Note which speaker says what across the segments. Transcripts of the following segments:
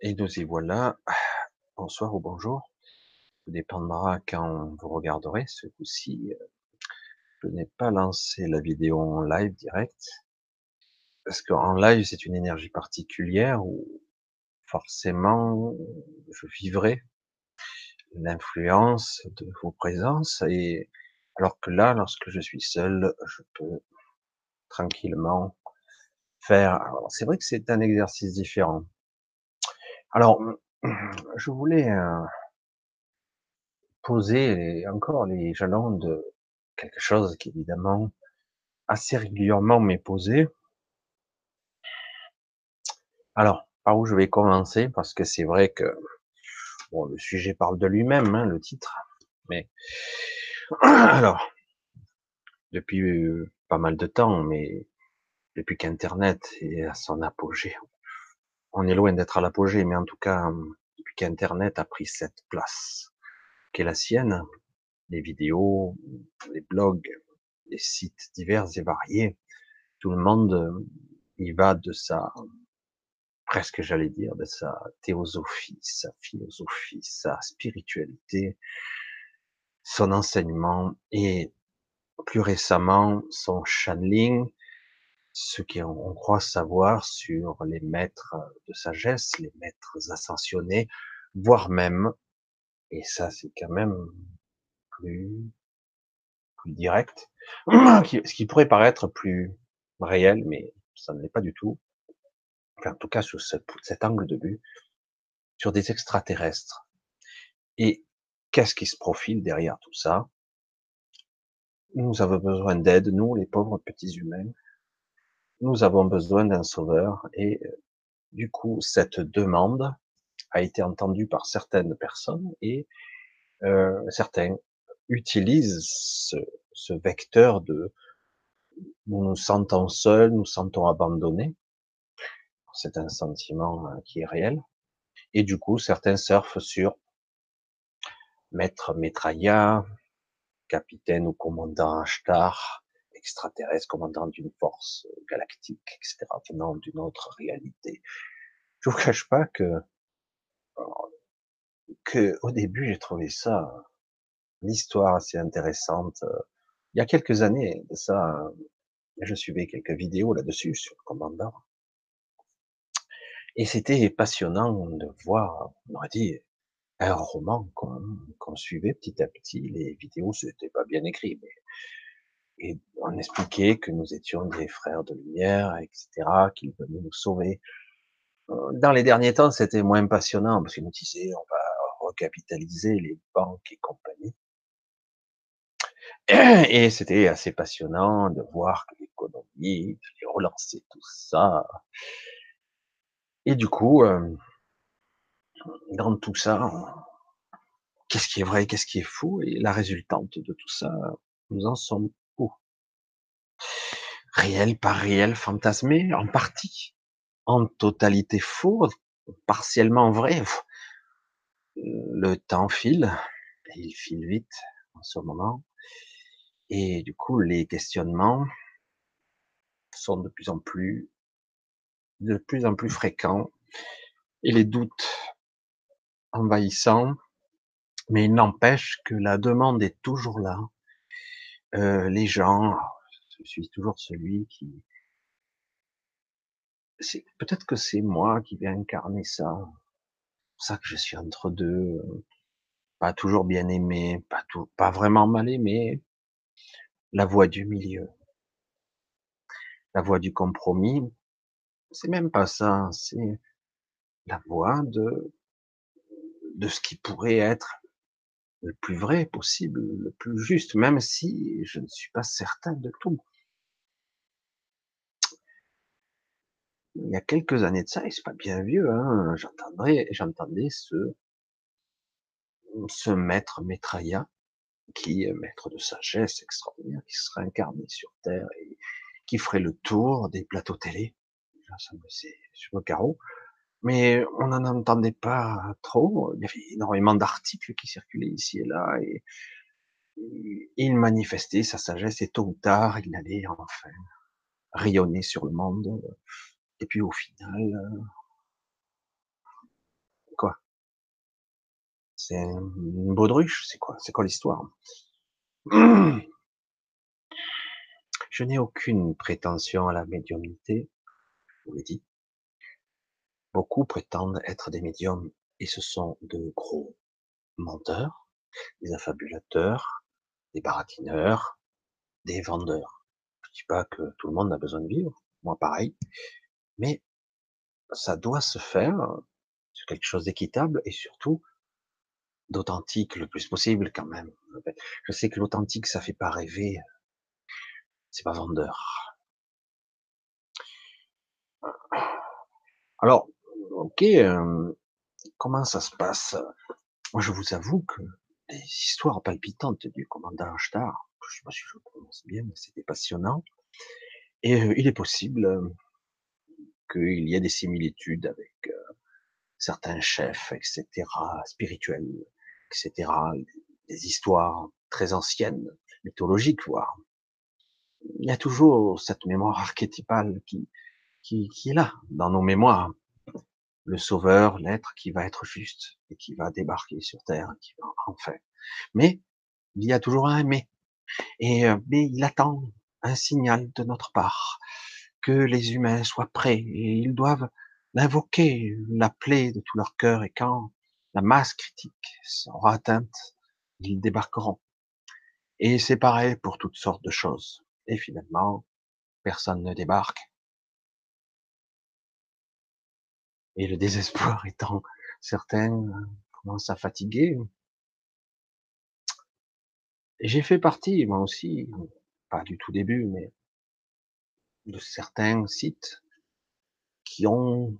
Speaker 1: Et nous y voilà. Bonsoir ou bonjour. Ça dépendra quand vous regarderez. Ce coup-ci, je n'ai pas lancé la vidéo en live direct. Parce qu'en live, c'est une énergie particulière où forcément, je vivrai l'influence de vos présences. Et alors que là, lorsque je suis seul, je peux tranquillement faire. C'est vrai que c'est un exercice différent alors, je voulais euh, poser encore les jalons de quelque chose qui évidemment assez régulièrement m'est posé. Alors, par où je vais commencer? Parce que c'est vrai que bon, le sujet parle de lui-même, hein, le titre. Mais alors, depuis euh, pas mal de temps, mais depuis qu'Internet est à son apogée, on est loin d'être à l'apogée, mais en tout cas, depuis qu'Internet a pris cette place qui est la sienne, les vidéos, les blogs, les sites divers et variés, tout le monde y va de sa, presque j'allais dire, de sa théosophie, sa philosophie, sa spiritualité, son enseignement et plus récemment son channeling, ce qu'on croit savoir sur les maîtres de sagesse, les maîtres ascensionnés, voire même, et ça c'est quand même plus, plus direct, ce qui pourrait paraître plus réel, mais ça ne l'est pas du tout, en tout cas sous cet angle de vue, sur des extraterrestres. Et qu'est-ce qui se profile derrière tout ça? Nous avons besoin d'aide, nous les pauvres petits humains, nous avons besoin d'un sauveur et euh, du coup cette demande a été entendue par certaines personnes et euh, certains utilisent ce, ce, vecteur de nous nous sentons seuls, nous sentons abandonnés. C'est un sentiment euh, qui est réel. Et du coup, certains surfent sur maître Metraya, capitaine ou commandant Ashtar, extraterrestre, commandant d'une force galactique, etc., venant d'une autre réalité. Je vous cache pas que, que au début, j'ai trouvé ça, l'histoire assez intéressante. Il y a quelques années ça, je suivais quelques vidéos là-dessus sur le commandant. Et c'était passionnant de voir, on aurait dit, un roman qu'on suivait petit à petit. Les vidéos, c'était pas bien écrit, mais et on expliquait que nous étions des frères de lumière, etc., qu'ils venaient nous sauver. Euh, dans les derniers temps, c'était moins passionnant parce qu'ils nous disaient on va recapitaliser les banques et compagnie. Et c'était assez passionnant de voir que l'économie, de relancer tout ça. Et du coup, euh, dans tout ça, qu'est-ce qui est vrai, qu'est-ce qui est fou Et la résultante de tout ça, nous en sommes Réel, pas réel, fantasmé, en partie, en totalité faux, partiellement vrai. Le temps file, et il file vite en ce moment, et du coup les questionnements sont de plus en plus, de plus en plus fréquents, et les doutes envahissants, mais il n'empêche que la demande est toujours là. Euh, les gens, je suis toujours celui qui, peut-être que c'est moi qui vais incarner ça. C'est pour ça que je suis entre deux, pas toujours bien aimé, pas vraiment mal aimé. La voie du milieu, la voie du compromis. C'est même pas ça, c'est la voie de de ce qui pourrait être le plus vrai possible, le plus juste, même si je ne suis pas certain de tout. Il y a quelques années de ça, et c'est pas bien vieux, hein, j'entendais, ce, ce maître Maitreya, qui est maître de sagesse extraordinaire, qui serait incarné sur Terre et qui ferait le tour des plateaux télé. Ça me sur le carreau mais on n'en entendait pas trop. Il y avait énormément d'articles qui circulaient ici et là, et, il manifestait sa sagesse, et tôt ou tard, il allait enfin rayonner sur le monde. Et puis au final, C'est une baudruche, c'est quoi? C'est quoi l'histoire? Je n'ai aucune prétention à la médiumnité, je vous l'ai dit. Beaucoup prétendent être des médiums et ce sont de gros menteurs, des affabulateurs, des baratineurs, des vendeurs. Je dis pas que tout le monde a besoin de vivre, moi pareil, mais ça doit se faire sur quelque chose d'équitable et surtout d'authentique le plus possible quand même. Je sais que l'authentique ça fait pas rêver, c'est pas vendeur. Alors, ok, euh, comment ça se passe? Moi, je vous avoue que les histoires palpitantes du commandant Star, je sais pas si je prononce bien, mais c'était passionnant. Et il est possible qu'il y ait des similitudes avec certains chefs, etc., spirituels, etc., des histoires très anciennes, mythologiques, voire. Il y a toujours cette mémoire archétypale qui, qui, qui est là, dans nos mémoires le sauveur, l'être qui va être juste et qui va débarquer sur terre, qui va enfin. Mais il y a toujours un mais. Et euh, mais il attend un signal de notre part que les humains soient prêts et ils doivent l'invoquer, l'appeler de tout leur cœur et quand la masse critique sera atteinte, ils débarqueront. Et c'est pareil pour toutes sortes de choses. Et finalement, personne ne débarque et le désespoir étant certains euh, commencent à fatiguer. J'ai fait partie, moi aussi, pas du tout début, mais de certains sites qui ont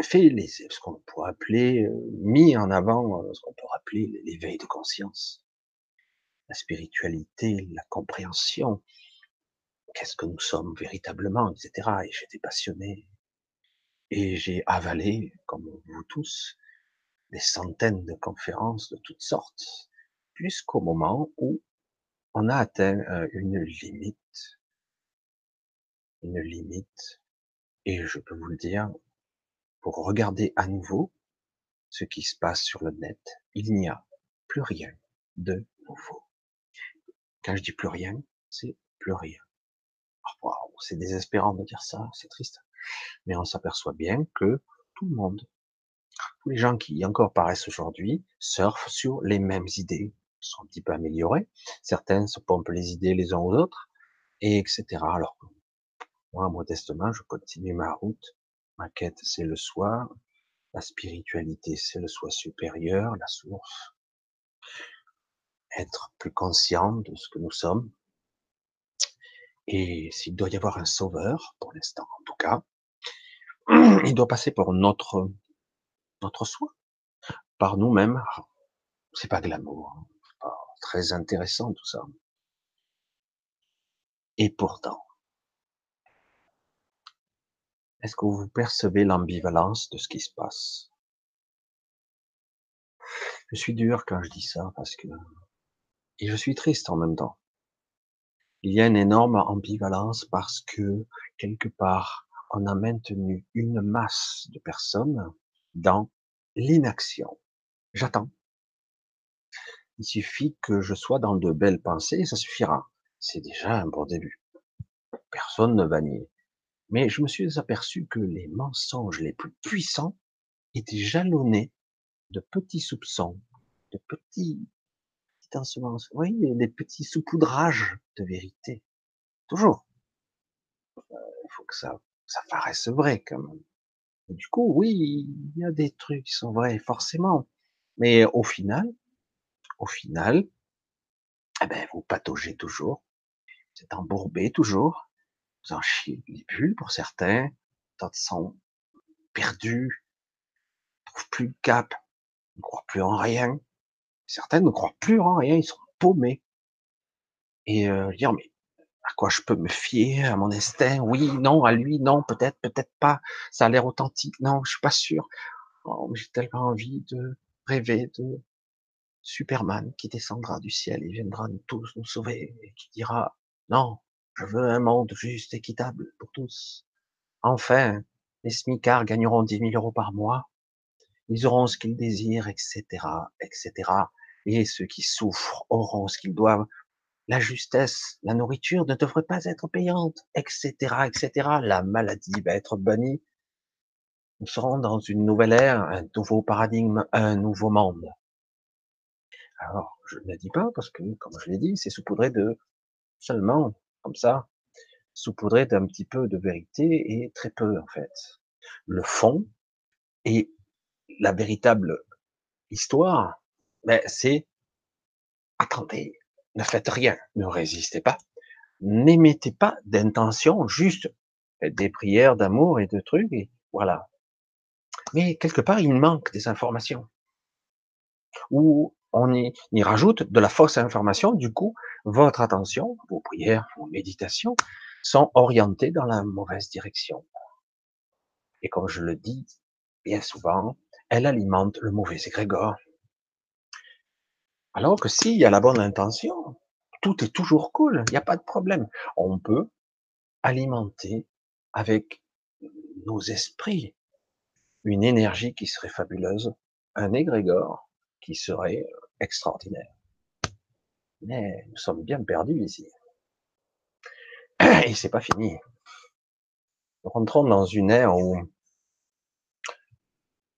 Speaker 1: fait les, ce qu'on pourrait appeler, euh, mis en avant euh, ce qu'on pourrait appeler l'éveil de conscience, la spiritualité, la compréhension, qu'est-ce que nous sommes véritablement, etc. Et j'étais passionné et j'ai avalé, comme vous tous, des centaines de conférences de toutes sortes, jusqu'au moment où on a atteint euh, une limite, une limite, et je peux vous le dire, pour regarder à nouveau ce qui se passe sur le net, il n'y a plus rien de nouveau. Quand je dis plus rien, c'est plus rien. Oh, c'est désespérant de dire ça, c'est triste mais on s'aperçoit bien que tout le monde, tous les gens qui encore paraissent aujourd'hui, surfent sur les mêmes idées, sont un petit peu améliorés. Certains se pompent les idées les uns aux autres, et etc. Alors, moi, modestement, je continue ma route. Ma quête, c'est le soi. La spiritualité, c'est le soi supérieur, la source. Être plus conscient de ce que nous sommes. Et s'il doit y avoir un sauveur, pour l'instant en tout cas, il doit passer par notre, notre soi, par nous-mêmes. C'est pas glamour, hein. pas très intéressant tout ça. Et pourtant, est-ce que vous percevez l'ambivalence de ce qui se passe? Je suis dur quand je dis ça parce que et je suis triste en même temps. Il y a une énorme ambivalence parce que quelque part on a maintenu une masse de personnes dans l'inaction. J'attends. Il suffit que je sois dans de belles pensées et ça suffira. C'est déjà un bon début. Personne ne va nier. Mais je me suis aperçu que les mensonges les plus puissants étaient jalonnés de petits soupçons, de petits, petites vous voyez, des petits saupoudrages de vérité. Toujours. Euh, il faut que ça ça paraisse vrai quand même. du coup, oui, il y a des trucs qui sont vrais, forcément. Mais au final, au final, eh ben, vous pataugez toujours, vous êtes embourbé toujours, vous en chiez les bulles pour certains, d'autres sont perdus, ne trouvent plus le cap, ne croient plus en rien. Certains ne croient plus en rien, ils sont paumés. Et euh, dire, mais à quoi je peux me fier, à mon instinct, oui, non, à lui, non, peut-être, peut-être pas, ça a l'air authentique, non, je suis pas sûr. Oh, j'ai tellement envie de rêver de Superman qui descendra du ciel et viendra nous tous nous sauver et qui dira, non, je veux un monde juste, équitable pour tous. Enfin, les smicards gagneront 10 000 euros par mois. ils auront ce qu'ils désirent, etc., etc. Et ceux qui souffrent auront ce qu'ils doivent. La justesse, la nourriture ne devrait pas être payante, etc., etc. La maladie va être bannie. Nous serons dans une nouvelle ère, un nouveau paradigme, un nouveau monde. Alors, je ne le dis pas parce que, comme je l'ai dit, c'est saupoudré de seulement, comme ça, saupoudré d'un petit peu de vérité et très peu, en fait. Le fond et la véritable histoire, ben, c'est attendez, ne faites rien, ne résistez pas, n'émettez pas d'intention, juste des prières d'amour et de trucs, et voilà. Mais quelque part, il manque des informations. Ou on y, rajoute de la fausse information, du coup, votre attention, vos prières, vos méditations sont orientées dans la mauvaise direction. Et comme je le dis bien souvent, elle alimente le mauvais égrégore. Alors que s'il y a la bonne intention, tout est toujours cool, il n'y a pas de problème. On peut alimenter avec nos esprits une énergie qui serait fabuleuse, un égrégore qui serait extraordinaire. Mais nous sommes bien perdus ici. Et c'est pas fini. Nous rentrons dans une ère où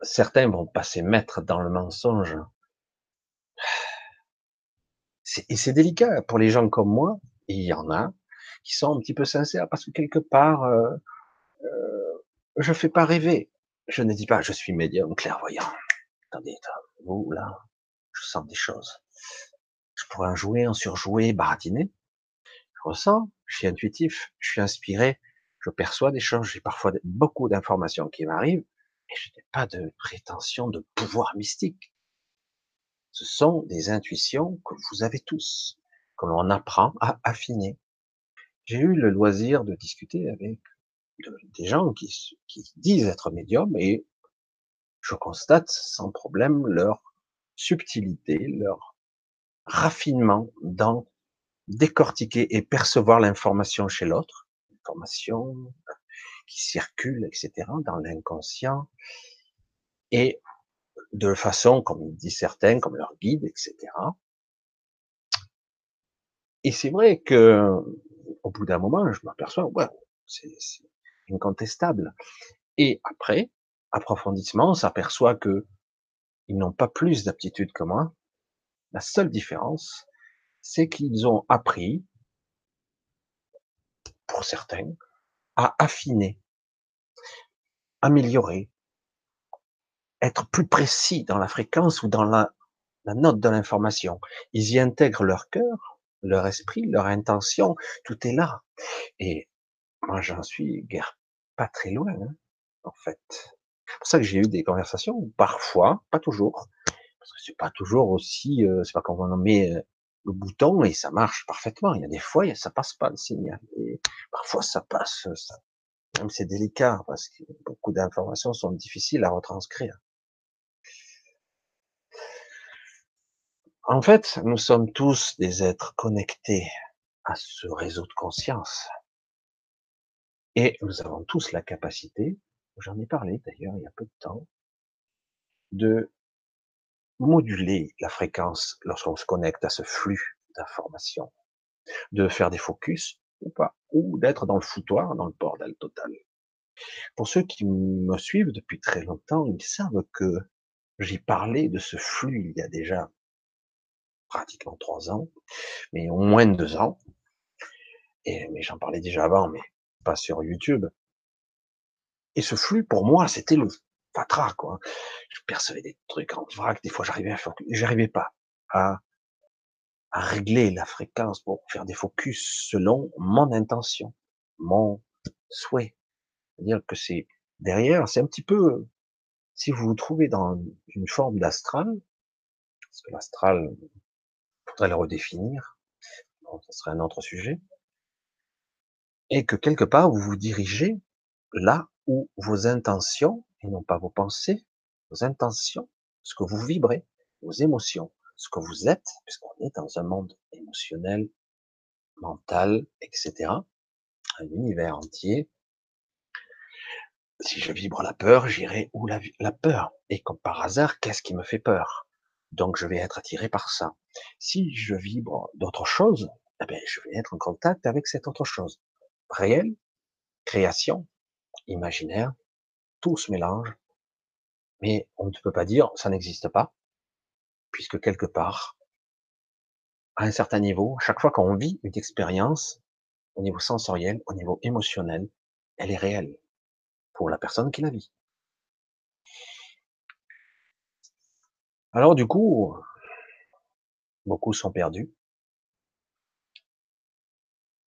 Speaker 1: certains vont passer maîtres dans le mensonge. Et c'est délicat pour les gens comme moi, il y en a, qui sont un petit peu sincères, parce que quelque part, euh, euh, je fais pas rêver. Je ne dis pas, je suis médium clairvoyant. Attendez, vous, là, je sens des choses. Je pourrais en jouer, en surjouer, baratiner. Je ressens, je suis intuitif, je suis inspiré, je perçois des choses, j'ai parfois beaucoup d'informations qui m'arrivent, et je n'ai pas de prétention de pouvoir mystique. Ce sont des intuitions que vous avez tous, que l'on apprend à affiner. J'ai eu le loisir de discuter avec des gens qui, disent être médiums et je constate sans problème leur subtilité, leur raffinement dans décortiquer et percevoir l'information chez l'autre, l'information qui circule, etc., dans l'inconscient, et de façon, comme disent certains, comme leur guide, etc. Et c'est vrai que, au bout d'un moment, je m'aperçois, ouais, c'est incontestable. Et après, approfondissement, on s'aperçoit que ils n'ont pas plus d'aptitude que moi. La seule différence, c'est qu'ils ont appris, pour certains, à affiner, améliorer, être plus précis dans la fréquence ou dans la, note de l'information. Ils y intègrent leur cœur, leur esprit, leur intention, tout est là. Et moi, j'en suis guère pas très loin, hein, en fait. C'est pour ça que j'ai eu des conversations parfois, pas toujours, parce que c'est pas toujours aussi, euh, c'est pas quand on met euh, le bouton et ça marche parfaitement. Il y a des fois, ça passe pas le signal. Et parfois, ça passe. Ça... Même c'est délicat parce que beaucoup d'informations sont difficiles à retranscrire. En fait, nous sommes tous des êtres connectés à ce réseau de conscience. Et nous avons tous la capacité, j'en ai parlé d'ailleurs il y a peu de temps, de moduler la fréquence lorsqu'on se connecte à ce flux d'informations, de faire des focus ou pas, ou d'être dans le foutoir, dans le bordel total. Pour ceux qui me suivent depuis très longtemps, ils savent que j'ai parlé de ce flux il y a déjà pratiquement trois ans, mais au moins deux ans. Et, mais j'en parlais déjà avant, mais pas sur YouTube. Et ce flux, pour moi, c'était le fatra, quoi. Je percevais des trucs en vrac, des fois j'arrivais à j'arrivais pas à, à régler la fréquence pour faire des focus selon mon intention, mon souhait. C'est-à-dire que c'est derrière, c'est un petit peu, si vous vous trouvez dans une forme d'astral, parce que l'astral, faudrait le redéfinir, bon, ce serait un autre sujet, et que quelque part vous vous dirigez là où vos intentions, et non pas vos pensées, vos intentions, ce que vous vibrez, vos émotions, ce que vous êtes, puisqu'on est dans un monde émotionnel, mental, etc., un univers entier, Si je vibre la peur, j'irai où la, la peur? Et comme par hasard, qu'est-ce qui me fait peur? Donc je vais être attiré par ça. Si je vibre d'autre chose, eh ben, je vais être en contact avec cette autre chose. Réel, création, imaginaire, tout se mélange. Mais on ne peut pas dire ça n'existe pas, puisque quelque part, à un certain niveau, chaque fois qu'on vit une expérience, au niveau sensoriel, au niveau émotionnel, elle est réelle pour la personne qui la vit. Alors du coup, beaucoup sont perdus.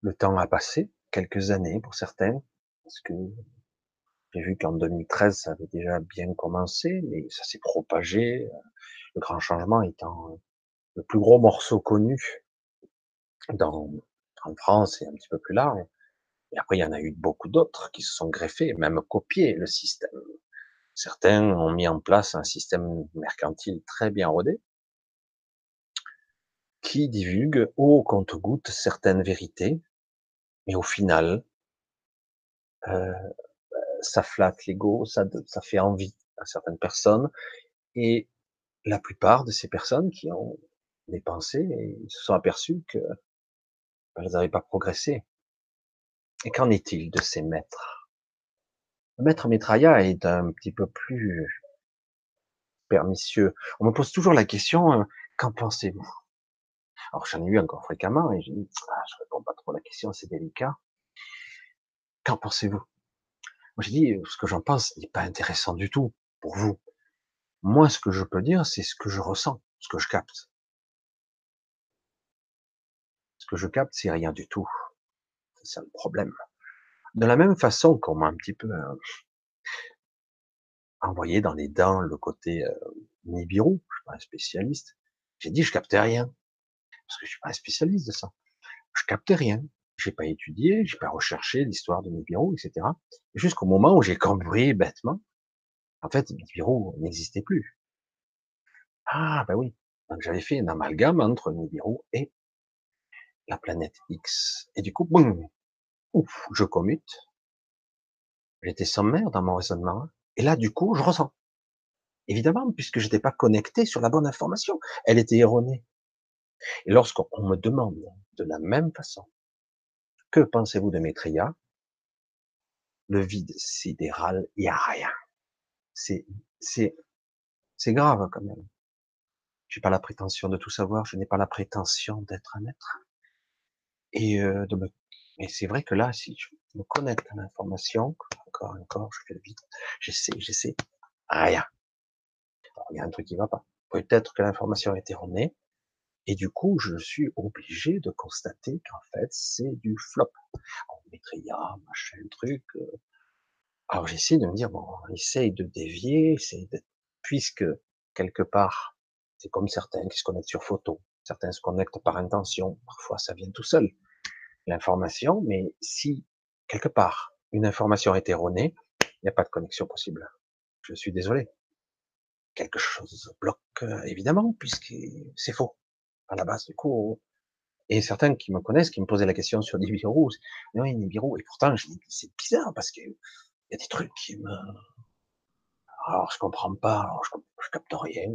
Speaker 1: Le temps a passé, quelques années pour certains, parce que j'ai vu qu'en 2013, ça avait déjà bien commencé, mais ça s'est propagé. Le grand changement étant le plus gros morceau connu dans, en France et un petit peu plus large. Et après, il y en a eu beaucoup d'autres qui se sont greffés, même copiés le système. Certains ont mis en place un système mercantile très bien rodé, qui divulgue au compte-goutte certaines vérités, mais au final, euh, ça flatte l'ego, ça, ça fait envie à certaines personnes, et la plupart de ces personnes qui ont dépensé et se sont aperçus que elles n'avaient pas progressé. Et qu'en est-il de ces maîtres? Maître Mitrailla est un petit peu plus pernicieux. On me pose toujours la question, euh, qu'en pensez-vous? Alors j'en ai eu encore fréquemment et je dis, ah, je réponds pas trop à la question, c'est délicat. Qu'en pensez-vous? Moi j'ai dit, ce que j'en pense n'est pas intéressant du tout pour vous. Moi, ce que je peux dire, c'est ce que je ressens, ce que je capte. Ce que je capte, c'est rien du tout. C'est le problème. De la même façon qu'on m'a un petit peu euh, envoyé dans les dents le côté euh, Nibiru, je suis pas un spécialiste. J'ai dit je captais rien parce que je suis pas un spécialiste de ça. Je captais rien. J'ai pas étudié, j'ai pas recherché l'histoire de Nibiru, etc. Jusqu'au moment où j'ai compris bêtement, en fait, Nibiru n'existait plus. Ah ben oui. Donc j'avais fait un amalgame entre Nibiru et la planète X. Et du coup, boum, ouf, je commute. J'étais sommaire dans mon raisonnement. Et là, du coup, je ressens. Évidemment, puisque je n'étais pas connecté sur la bonne information. Elle était erronée. Et lorsqu'on me demande de la même façon, que pensez-vous de Maitreya Le vide sidéral, il n'y a rien. C'est, grave quand même. J'ai pas la prétention de tout savoir, je n'ai pas la prétention d'être un être. Et euh, de me et c'est vrai que là, si je me connecte à l'information, encore, encore, je fais le vide, j'essaie, j'essaie, rien. Il y a un truc qui va pas. Peut-être que l'information est erronée, et du coup, je suis obligé de constater qu'en fait, c'est du flop. On maîtria, machin, truc. Euh. Alors, j'essaie de me dire, bon, essaye de dévier, essaye de... puisque, quelque part, c'est comme certains qui se connectent sur photo, certains se connectent par intention, parfois ça vient tout seul l'information, mais si quelque part une information est erronée, il n'y a pas de connexion possible. Je suis désolé. Quelque chose bloque, évidemment, puisque c'est faux. À la base, du coup. Et certains qui me connaissent, qui me posaient la question sur Nibiru, oui, Nibiru, et pourtant, je dis, c'est bizarre, parce qu'il y a des trucs qui me, alors je comprends pas, alors je, je capte rien.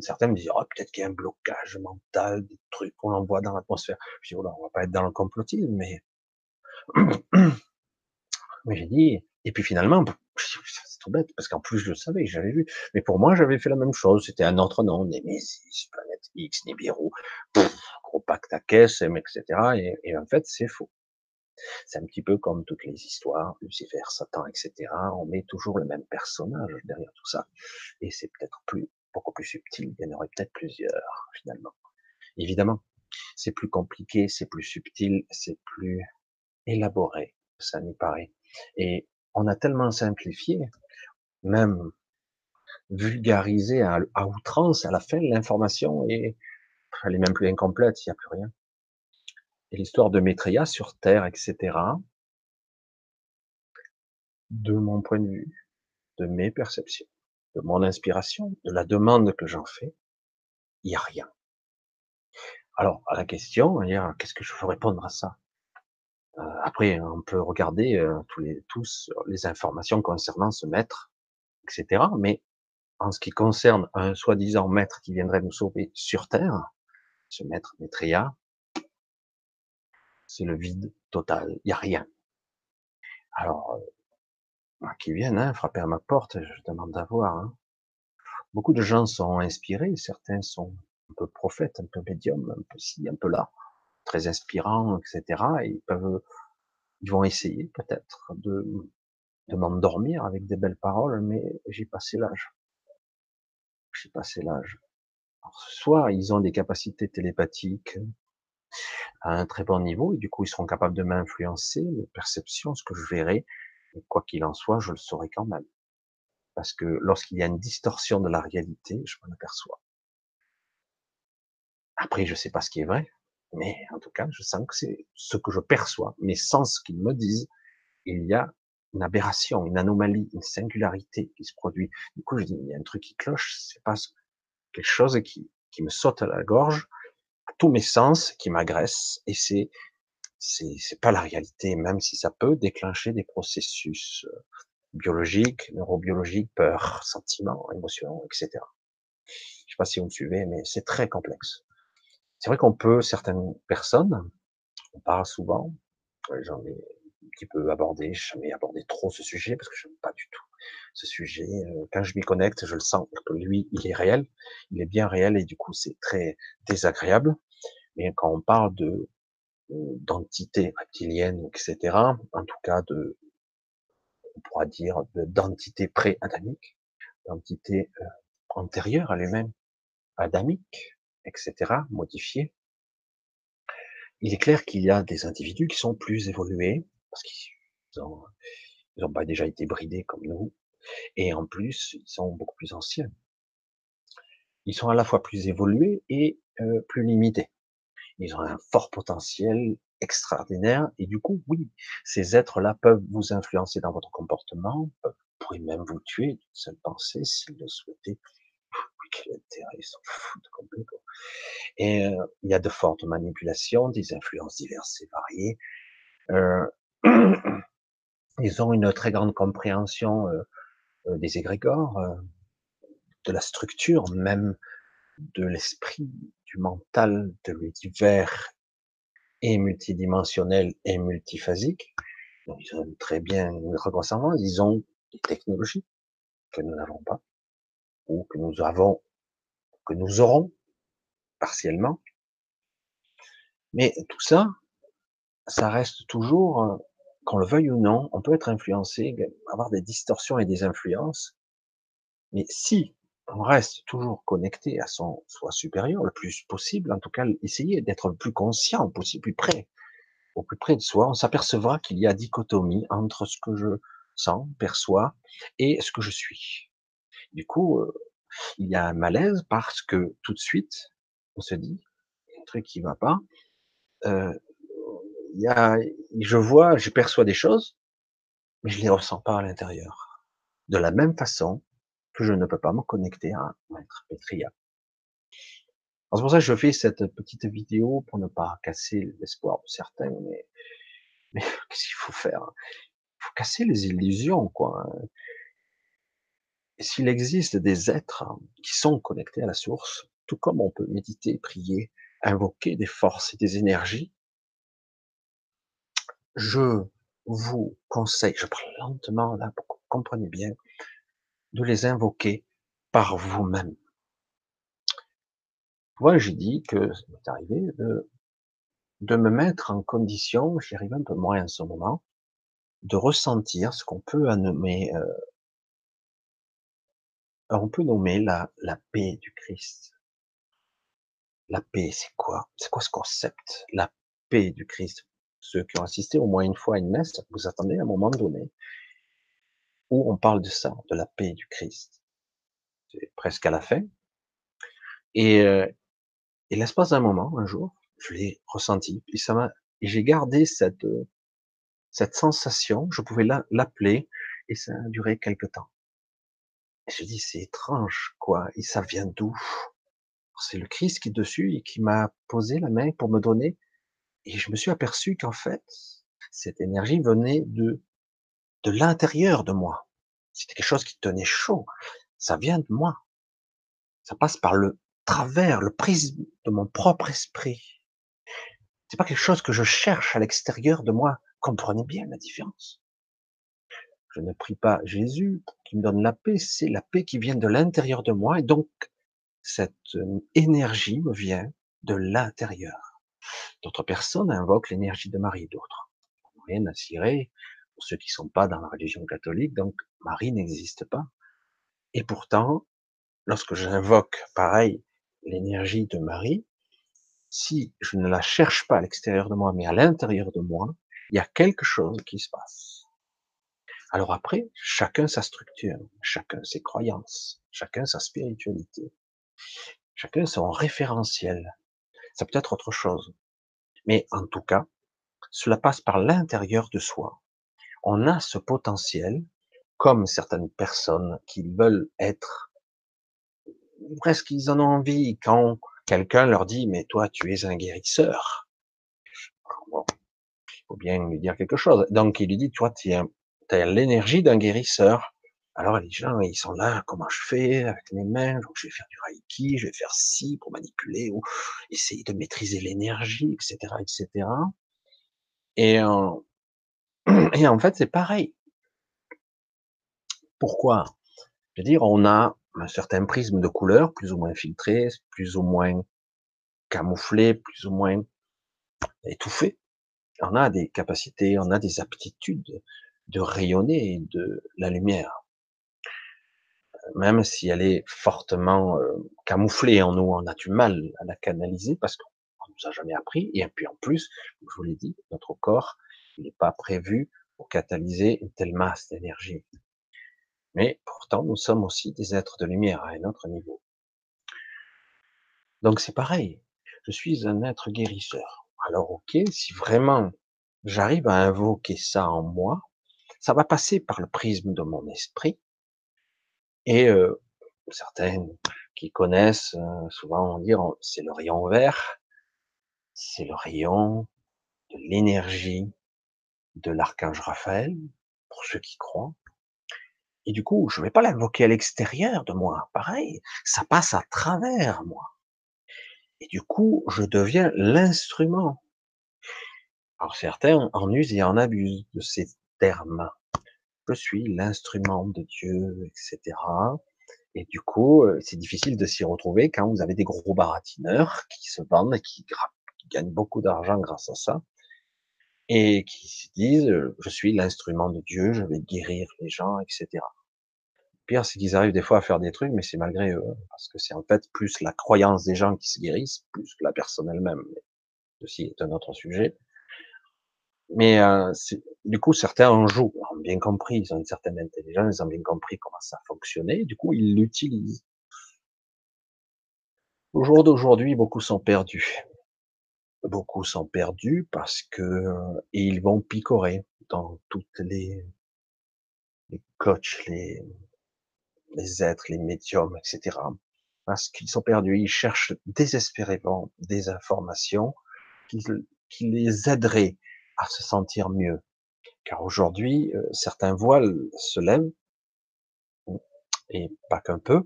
Speaker 1: Certains me disent, oh, peut-être qu'il y a un blocage mental, des trucs qu'on envoie dans l'atmosphère. Je dis, oh là, on va pas être dans le complotisme, mais, mais j'ai dit, et puis finalement, c'est trop bête, parce qu'en plus je le savais, j'avais vu. Mais pour moi, j'avais fait la même chose. C'était un autre nom, Nemesis, Planète X, Nibiru, gros pacte à etc. Et, et en fait, c'est faux. C'est un petit peu comme toutes les histoires, Lucifer, Satan, etc. On met toujours le même personnage derrière tout ça. Et c'est peut-être plus, beaucoup plus subtil. Il y en aurait peut-être plusieurs, finalement. Évidemment, c'est plus compliqué, c'est plus subtil, c'est plus élaboré, ça n'y paraît. Et on a tellement simplifié, même vulgarisé à, à outrance, à la fin, l'information est, elle est même plus incomplète, il n'y a plus rien l'histoire de Maitreya sur Terre, etc. De mon point de vue, de mes perceptions, de mon inspiration, de la demande que j'en fais, il n'y a rien. Alors, à la question, qu'est-ce que je veux répondre à ça? Euh, après, on peut regarder euh, tous les, informations concernant ce maître, etc. Mais en ce qui concerne un soi-disant maître qui viendrait nous sauver sur Terre, ce maître Maitreya, c'est le vide total, il n'y a rien. Alors, euh, qui viennent hein, frapper à ma porte, je demande d'avoir. Hein. Beaucoup de gens sont inspirés, certains sont un peu prophètes, un peu médiums, un peu ci, un peu là, très inspirants, etc. Et ils peuvent, vont essayer peut-être de, de m'endormir avec des belles paroles, mais j'ai passé l'âge. J'ai passé l'âge. Soit ils ont des capacités télépathiques à un très bon niveau, et du coup ils seront capables de m'influencer, les perceptions, ce que je verrai, quoi qu'il en soit, je le saurai quand même. Parce que lorsqu'il y a une distorsion de la réalité, je m'en aperçois. Après, je sais pas ce qui est vrai, mais en tout cas, je sens que c'est ce que je perçois. Mais sans ce qu'ils me disent, il y a une aberration, une anomalie, une singularité qui se produit. Du coup, je dis, il y a un truc qui cloche, c'est pas quelque chose qui, qui me saute à la gorge, tous mes sens, qui m'agresse, et c'est, c'est, pas la réalité, même si ça peut déclencher des processus euh, biologiques, neurobiologiques, peur, sentiments, émotions, etc. Je sais pas si vous me suivez, mais c'est très complexe. C'est vrai qu'on peut, certaines personnes, on parle souvent, j'en ai un petit peu abordé, jamais abordé trop ce sujet parce que je n'aime pas du tout ce sujet. Quand je m'y connecte, je le sens que lui, il est réel, il est bien réel et du coup c'est très désagréable. Mais quand on parle de d'entités reptiliennes, etc., en tout cas de, on pourra dire d'entités pré-adamiques, d'entités euh, antérieures à lui-même, adamiques, etc., modifiées, il est clair qu'il y a des individus qui sont plus évolués, parce qu'ils ont, ils ont pas déjà été bridés comme nous, et en plus, ils sont beaucoup plus anciens. Ils sont à la fois plus évolués et euh, plus limités. Ils ont un fort potentiel extraordinaire, et du coup, oui, ces êtres-là peuvent vous influencer dans votre comportement, pourraient même vous tuer d'une seule pensée s'ils le souhaitaient. Quel intérêt, ils s'en foutent complètement. Et euh, il y a de fortes manipulations, des influences diverses et variées. Euh, ils ont une très grande compréhension euh, des égrégores, euh, de la structure même de l'esprit, du mental, de l'univers et multidimensionnel et multiphasique. Ils ont très bien une reconnaissance, ils ont des technologies que nous n'avons pas, ou que nous avons, que nous aurons partiellement. Mais tout ça, ça reste toujours, euh, qu'on le veuille ou non, on peut être influencé, avoir des distorsions et des influences. Mais si on reste toujours connecté à son soi supérieur le plus possible, en tout cas, essayer d'être le plus conscient possible, plus près, au plus près de soi, on s'apercevra qu'il y a dichotomie entre ce que je sens, perçois et ce que je suis. Du coup, euh, il y a un malaise parce que tout de suite, on se dit, il y a un truc qui va pas. Euh, y a, je vois, je perçois des choses, mais je les ressens pas à l'intérieur. De la même façon que je ne peux pas me connecter à maître pétria. C'est pour ça que je fais cette petite vidéo pour ne pas casser l'espoir de certains, mais, mais qu'est-ce qu'il faut faire? Il faut casser les illusions, quoi. S'il existe des êtres qui sont connectés à la source, tout comme on peut méditer, prier, invoquer des forces et des énergies, je vous conseille, je parle lentement là pour que vous compreniez bien, de les invoquer par vous-même. Moi, j'ai dit que ça m'est arrivé de, de me mettre en condition, j'y arrive un peu moins en ce moment, de ressentir ce qu'on peut nommer, euh, on peut nommer la, la paix du Christ. La paix, c'est quoi? C'est quoi ce concept? La paix du Christ. Ceux qui ont assisté au moins une fois à une messe, vous attendez à un moment donné où on parle de ça, de la paix du Christ. C'est presque à la fin. Et, euh, et l'espace d'un moment, un jour, je l'ai ressenti, et ça m'a, j'ai gardé cette cette sensation. Je pouvais l'appeler, et ça a duré quelque temps. Et je dis, c'est étrange, quoi. Et ça vient d'où? C'est le Christ qui est dessus et qui m'a posé la main pour me donner. Et je me suis aperçu qu'en fait, Cette énergie venait de, de l'intérieur de moi. C'était quelque chose qui tenait chaud. Ça vient de moi. Ça passe par le travers, le prisme de mon propre esprit. C'est pas quelque chose que je cherche à l'extérieur de moi. Comprenez bien la différence. Je ne prie pas Jésus qui me donne la paix, c'est la paix qui vient de l'intérieur de moi et donc cette euh, énergie me vient de l'intérieur. D'autres personnes invoquent l'énergie de Marie, d'autres. Rien à cirer pour ceux qui sont pas dans la religion catholique, donc Marie n'existe pas. Et pourtant, lorsque j'invoque pareil l'énergie de Marie, si je ne la cherche pas à l'extérieur de moi, mais à l'intérieur de moi, il y a quelque chose qui se passe. Alors après, chacun sa structure, chacun ses croyances, chacun sa spiritualité, chacun son référentiel. Ça peut être autre chose. Mais en tout cas, cela passe par l'intérieur de soi. On a ce potentiel, comme certaines personnes qui veulent être presque ils en ont envie quand quelqu'un leur dit mais toi tu es un guérisseur. Bon, il faut bien lui dire quelque chose. Donc il lui dit toi tu as l'énergie d'un guérisseur. Alors les gens ils sont là comment je fais avec mes mains? Je vais faire du reiki, je vais faire ci pour manipuler ou essayer de maîtriser l'énergie etc etc. Et en, et en fait c'est pareil. Pourquoi? Je veux dire on a un certain prisme de couleurs, plus ou moins filtré, plus ou moins camouflé, plus ou moins étouffé. On a des capacités, on a des aptitudes de rayonner de la lumière. Même si elle est fortement camouflée en nous, on a du mal à la canaliser parce qu'on nous a jamais appris. Et puis en plus, je vous l'ai dit, notre corps n'est pas prévu pour catalyser une telle masse d'énergie. Mais pourtant, nous sommes aussi des êtres de lumière à un autre niveau. Donc c'est pareil. Je suis un être guérisseur. Alors ok, si vraiment j'arrive à invoquer ça en moi, ça va passer par le prisme de mon esprit. Et euh, certains qui connaissent euh, souvent vont dire c'est le rayon vert, c'est le rayon de l'énergie de l'archange Raphaël, pour ceux qui croient. Et du coup, je ne vais pas l'invoquer à l'extérieur de moi. Pareil, ça passe à travers moi. Et du coup, je deviens l'instrument. Alors certains en usent et en abusent de ces termes. Je suis l'instrument de Dieu, etc. Et du coup, euh, c'est difficile de s'y retrouver quand vous avez des gros baratineurs qui se vendent et qui, qui gagnent beaucoup d'argent grâce à ça et qui se disent je suis l'instrument de Dieu, je vais guérir les gens, etc. Pire, c'est qu'ils arrivent des fois à faire des trucs, mais c'est malgré eux, hein, parce que c'est en fait plus la croyance des gens qui se guérissent, plus que la personne elle-même. Ceci est un autre sujet. Mais euh, du coup, certains en jouent, ont bien compris, ils ont une certaine intelligence, ils ont bien compris comment ça fonctionnait, du coup, ils l'utilisent. Au jour d'aujourd'hui, beaucoup sont perdus beaucoup sont perdus parce que et ils vont picorer dans toutes les, les coachs, les, les êtres, les médiums, etc. Parce qu'ils sont perdus, ils cherchent désespérément des informations qui, qui les aideraient à se sentir mieux. Car aujourd'hui, euh, certains voiles se lèvent, et pas qu'un peu,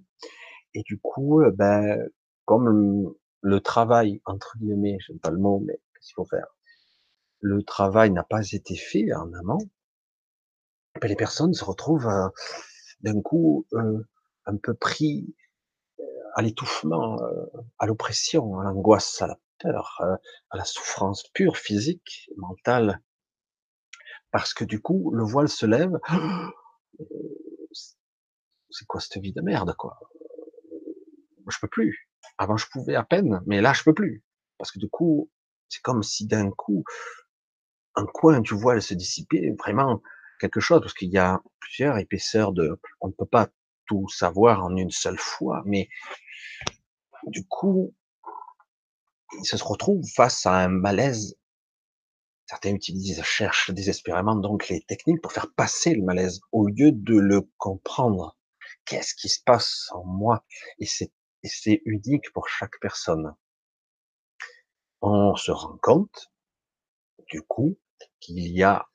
Speaker 1: et du coup, euh, ben, comme le travail, entre guillemets, j'aime pas le mot, mais qu'est-ce qu'il faut faire? Le travail n'a pas été fait en amont. Ben, les personnes se retrouvent euh, d'un coup euh, un peu pris à l'étouffement, à l'oppression, à l'angoisse, à la peur, à la souffrance pure, physique, mentale. Parce que du coup, le voile se lève. C'est quoi cette vie de merde, quoi? Je peux plus. Avant, je pouvais à peine, mais là, je peux plus. Parce que du coup, c'est comme si d'un coup, un coin du voile se dissipait, vraiment quelque chose, parce qu'il y a plusieurs épaisseurs de, on ne peut pas tout savoir en une seule fois, mais du coup, il se retrouve face à un malaise. Certains utilisent, cherchent désespérément donc les techniques pour faire passer le malaise au lieu de le comprendre. Qu'est-ce qui se passe en moi? Et c'est unique pour chaque personne. On se rend compte, du coup, qu'il y a,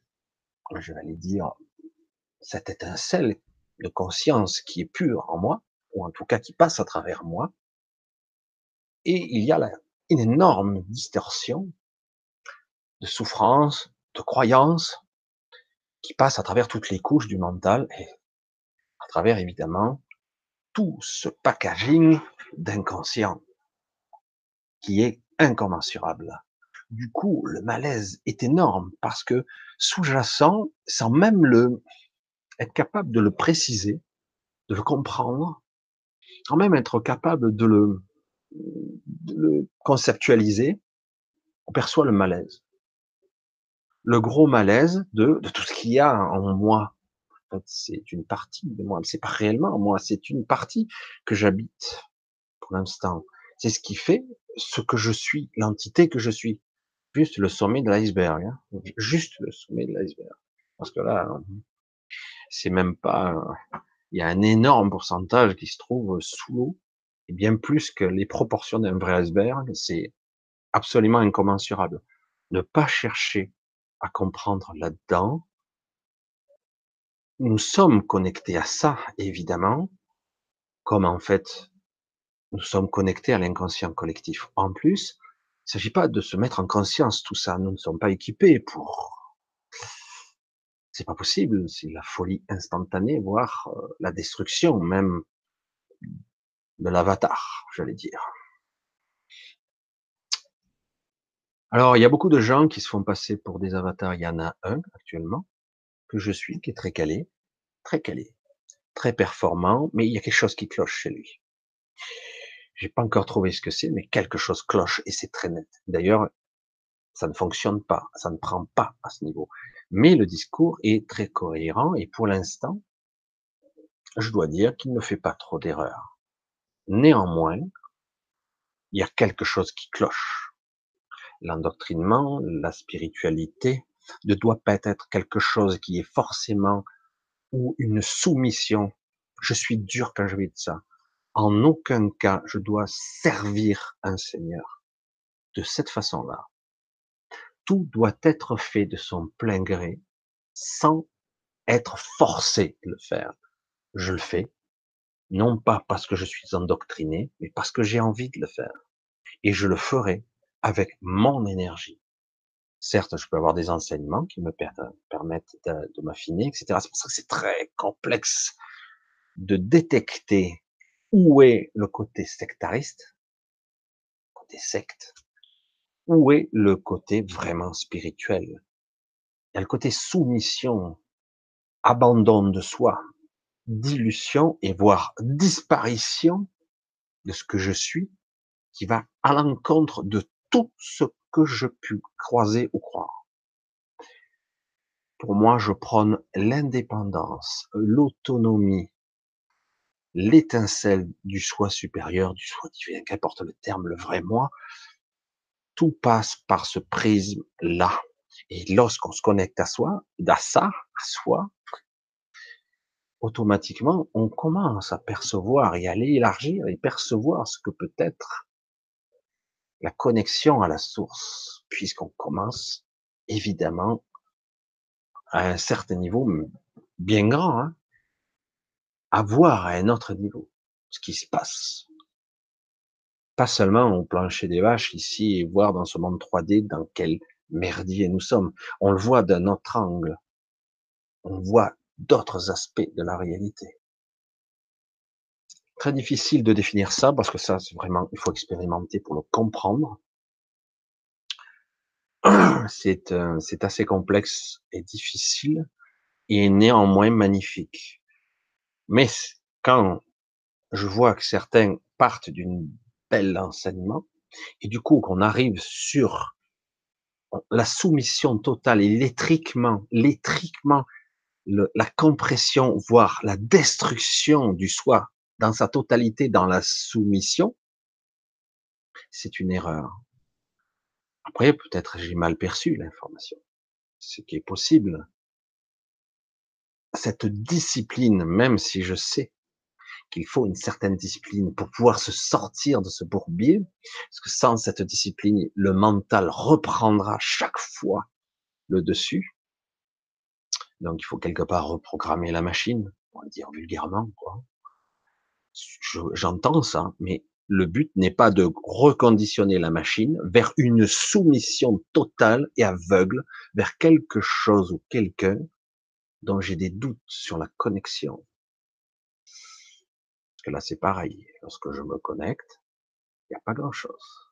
Speaker 1: je vais aller dire, cette étincelle de conscience qui est pure en moi, ou en tout cas qui passe à travers moi, et il y a une énorme distorsion de souffrance, de croyance, qui passe à travers toutes les couches du mental et à travers évidemment tout ce packaging d'inconscient qui est incommensurable. Du coup, le malaise est énorme parce que sous-jacent, sans même le être capable de le préciser, de le comprendre, sans même être capable de le, de conceptualiser, on perçoit le malaise. Le gros malaise de, de tout ce qu'il y a en moi. En fait, c'est une partie de moi. C'est pas réellement moi, c'est une partie que j'habite pour l'instant. C'est ce qui fait ce que je suis, l'entité que je suis. Juste le sommet de l'iceberg. Hein. Juste le sommet de l'iceberg. Parce que là, c'est même pas, il y a un énorme pourcentage qui se trouve sous l'eau, et bien plus que les proportions d'un vrai iceberg, c'est absolument incommensurable. Ne pas chercher à comprendre là-dedans. Nous sommes connectés à ça, évidemment, comme en fait nous sommes connectés à l'inconscient collectif. En plus, il ne s'agit pas de se mettre en conscience tout ça. Nous ne sommes pas équipés pour. C'est pas possible. C'est la folie instantanée, voire euh, la destruction même de l'avatar, j'allais dire. Alors, il y a beaucoup de gens qui se font passer pour des avatars. Il y en a un actuellement que je suis, qui est très calé, très calé, très performant, mais il y a quelque chose qui cloche chez lui. J'ai pas encore trouvé ce que c'est, mais quelque chose cloche et c'est très net. D'ailleurs, ça ne fonctionne pas, ça ne prend pas à ce niveau. Mais le discours est très cohérent et pour l'instant, je dois dire qu'il ne fait pas trop d'erreurs. Néanmoins, il y a quelque chose qui cloche. L'endoctrinement, la spiritualité ne doit pas être quelque chose qui est forcément ou une soumission. Je suis dur quand je vais de ça en aucun cas je dois servir un Seigneur de cette façon-là. Tout doit être fait de son plein gré, sans être forcé de le faire. Je le fais, non pas parce que je suis endoctriné, mais parce que j'ai envie de le faire. Et je le ferai avec mon énergie. Certes, je peux avoir des enseignements qui me permettent de, m'affiner, etc. C'est pour ça que c'est très complexe de détecter où est le côté sectariste, côté secte, où est le côté vraiment spirituel. Il y a le côté soumission, abandon de soi, dilution et voire disparition de ce que je suis, qui va à l'encontre de tout ce que je puis croiser ou croire. Pour moi, je prône l'indépendance, l'autonomie, l'étincelle du soi supérieur, du soi divin, qu'importe le terme, le vrai moi, tout passe par ce prisme-là. Et lorsqu'on se connecte à soi, à ça, à soi, automatiquement, on commence à percevoir et à élargir et percevoir ce que peut être la connexion à la source, puisqu'on commence, évidemment, à un certain niveau bien grand, hein, à voir à un autre niveau ce qui se passe. Pas seulement au plancher des vaches ici et voir dans ce monde 3D dans quel merdier nous sommes. On le voit d'un autre angle. On voit d'autres aspects de la réalité. Très difficile de définir ça parce que ça, c'est vraiment, il faut expérimenter pour le comprendre. C'est, euh, c'est assez complexe et difficile et néanmoins magnifique. Mais quand je vois que certains partent d'une belle enseignement, et du coup qu'on arrive sur la soumission totale et l'étriquement, la compression, voire la destruction du soi dans sa totalité dans la soumission, c'est une erreur. Après, peut-être j'ai mal perçu l'information, ce qui est possible cette discipline, même si je sais qu'il faut une certaine discipline pour pouvoir se sortir de ce bourbier, parce que sans cette discipline, le mental reprendra chaque fois le dessus. Donc il faut quelque part reprogrammer la machine, on va dire vulgairement. J'entends ça, mais le but n'est pas de reconditionner la machine vers une soumission totale et aveugle vers quelque chose ou quelqu'un dont j'ai des doutes sur la connexion. Parce que là, c'est pareil. Lorsque je me connecte, il n'y a pas grand-chose.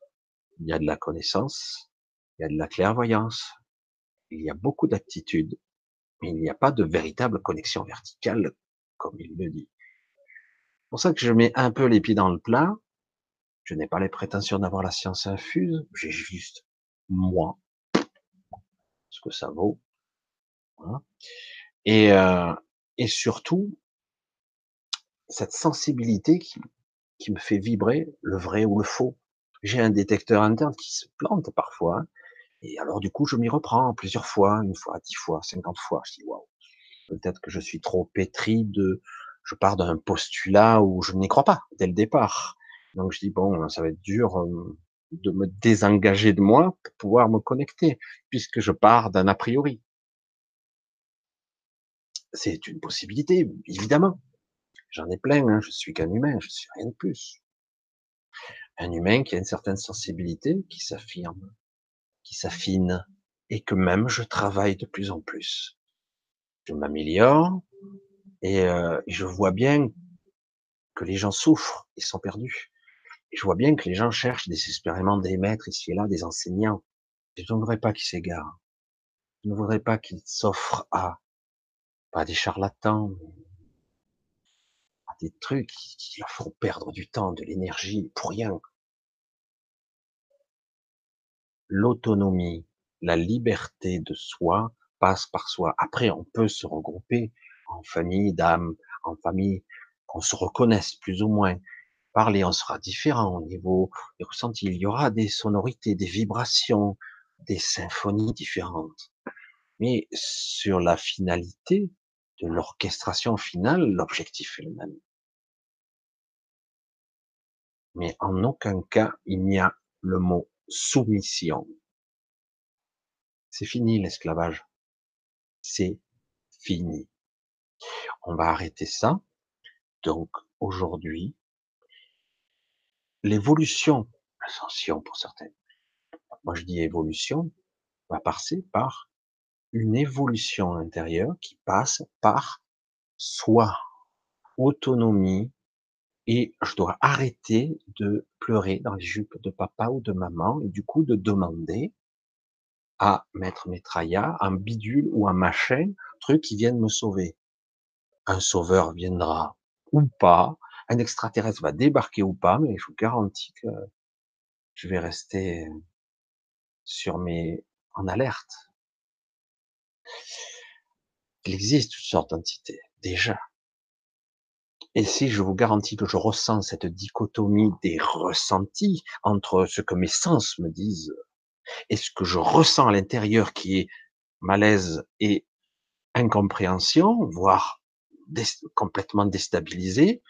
Speaker 1: Il y a de la connaissance, il y a de la clairvoyance, il y a beaucoup d'aptitudes, il n'y a pas de véritable connexion verticale, comme il le dit. C'est pour ça que je mets un peu les pieds dans le plat. Je n'ai pas les prétentions d'avoir la science infuse, j'ai juste moi, ce que ça vaut. Et, euh, et surtout, cette sensibilité qui, qui me fait vibrer le vrai ou le faux. J'ai un détecteur interne qui se plante parfois. Hein. Et alors, du coup, je m'y reprends plusieurs fois, une fois, dix fois, cinquante fois. Je dis, waouh, peut-être que je suis trop pétri de, je pars d'un postulat où je n'y crois pas dès le départ. Donc, je dis, bon, ça va être dur euh, de me désengager de moi pour pouvoir me connecter, puisque je pars d'un a priori. C'est une possibilité, évidemment. J'en ai plein, hein. je suis qu'un humain, je suis rien de plus. Un humain qui a une certaine sensibilité, qui s'affirme, qui s'affine, et que même je travaille de plus en plus. Je m'améliore, et, euh, je vois bien que les gens souffrent, ils sont perdus. Je vois bien que les gens cherchent désespérément des maîtres ici et là, des enseignants. Je ne voudrais pas qu'ils s'égarent. Je ne voudrais pas qu'ils s'offrent à pas des charlatans, à des trucs qui leur font perdre du temps, de l'énergie pour rien. L'autonomie, la liberté de soi passe par soi. Après, on peut se regrouper en famille d'âme, en famille, qu'on se reconnaisse plus ou moins. Parler, on sera différent au niveau des ressentis. Il y aura des sonorités, des vibrations, des symphonies différentes. Mais sur la finalité, de l'orchestration finale, l'objectif est le même. Mais en aucun cas, il n'y a le mot soumission. C'est fini l'esclavage. C'est fini. On va arrêter ça. Donc aujourd'hui, l'évolution, l'ascension pour certains, moi je dis évolution, va passer par une évolution intérieure qui passe par soi, autonomie, et je dois arrêter de pleurer dans les jupes de papa ou de maman, et du coup de demander à Maître Maitreya, un bidule ou un machin, truc qui vienne me sauver. Un sauveur viendra ou pas, un extraterrestre va débarquer ou pas, mais je vous garantis que je vais rester sur mes, en alerte. Il existe toutes sortes d'entités, déjà. Et si je vous garantis que je ressens cette dichotomie des ressentis entre ce que mes sens me disent et ce que je ressens à l'intérieur qui est malaise et incompréhension, voire complètement déstabilisé,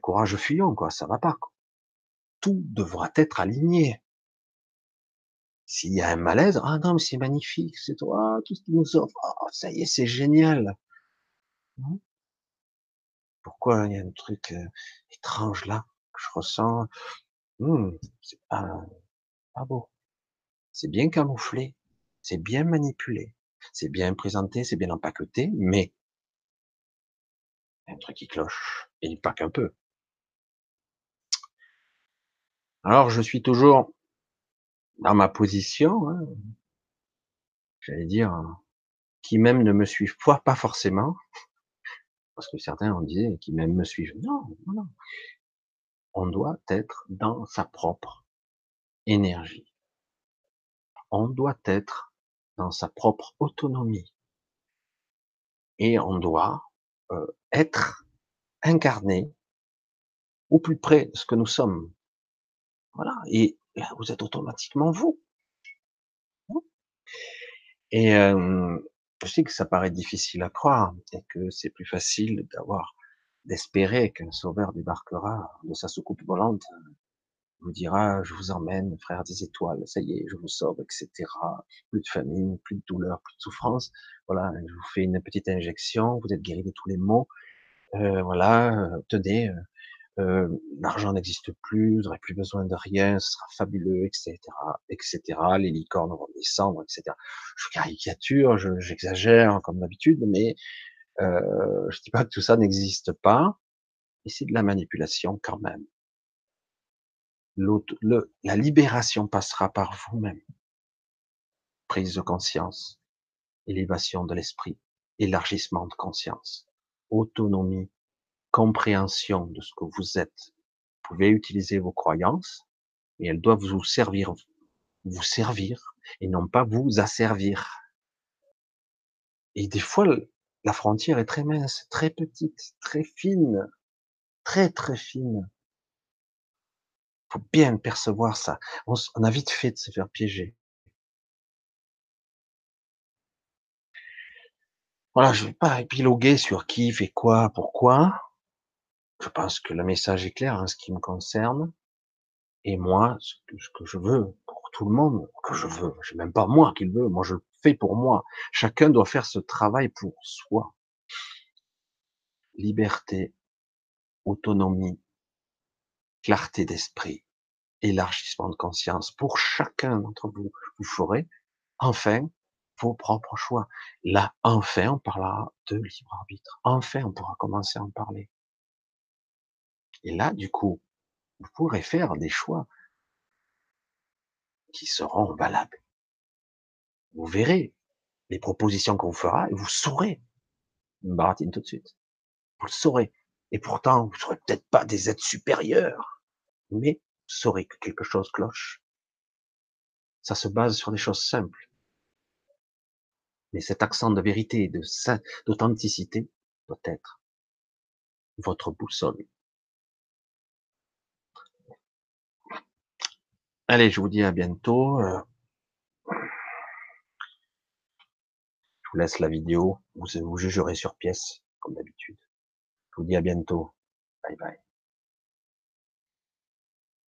Speaker 1: courage fuyant, quoi, ça va pas. Tout devra être aligné. S'il y a un malaise, ah non, mais c'est magnifique, c'est toi, tout ce qui nous offre, oh, ça y est, c'est génial. Pourquoi il y a un truc euh, étrange là que je ressens? Hmm, C'est pas, beau. C'est bien camouflé, c'est bien manipulé, c'est bien présenté, c'est bien empaqueté, mais il un truc qui cloche, et pas qu'un peu. Alors je suis toujours dans ma position, hein, j'allais dire, qui même ne me suivent pas forcément, parce que certains en disaient qui même me suivent. Non, non, non. On doit être dans sa propre énergie. On doit être dans sa propre autonomie. Et on doit euh, être incarné au plus près de ce que nous sommes. Voilà. Et là, vous êtes automatiquement vous. Et euh, je sais que ça paraît difficile à croire et que c'est plus facile d'avoir, d'espérer qu'un sauveur débarquera de sa soucoupe volante vous dira, je vous emmène, frère des étoiles, ça y est, je vous sauve, etc. Plus de famine, plus de douleur, plus de souffrance. Voilà, je vous fais une petite injection, vous êtes guéri de tous les maux. Euh, voilà, euh, tenez, l'argent n'existe plus, vous n'aurez plus besoin de rien, ce sera fabuleux, etc., etc. Les licornes vont descendre, etc. Je caricature, j'exagère comme d'habitude, mais euh, je dis pas que tout ça n'existe pas, et c'est de la manipulation quand même. La libération passera par vous-même. Prise de conscience, élévation de l'esprit, élargissement de conscience, autonomie, compréhension de ce que vous êtes. Vous pouvez utiliser vos croyances, mais elles doivent vous servir, vous servir, et non pas vous asservir. Et des fois, la frontière est très mince, très petite, très fine, très très fine. Faut bien percevoir ça. On, a vite fait de se faire piéger. Voilà, je vais pas épiloguer sur qui fait quoi, pourquoi. Je pense que le message est clair en ce qui me concerne. Et moi, ce que, je veux pour tout le monde, que je veux, c'est même pas moi qui le veux, moi je le fais pour moi. Chacun doit faire ce travail pour soi. Liberté, autonomie, clarté d'esprit, élargissement de conscience. Pour chacun d'entre vous, vous ferez enfin vos propres choix. Là, enfin, on parlera de libre arbitre. Enfin, on pourra commencer à en parler. Et là, du coup, vous pourrez faire des choix qui seront valables. Vous verrez les propositions qu'on fera et vous saurez. Une baratine tout de suite. Vous le saurez. Et pourtant, vous ne serez peut-être pas des êtres supérieurs, mais vous saurez que quelque chose cloche. Ça se base sur des choses simples. Mais cet accent de vérité, de d'authenticité, doit être votre boussole. Allez, je vous dis à bientôt. Euh. Je vous laisse la vidéo. Vous, vous jugerez sur pièce, comme d'habitude. Je vous dis à bientôt. Bye bye.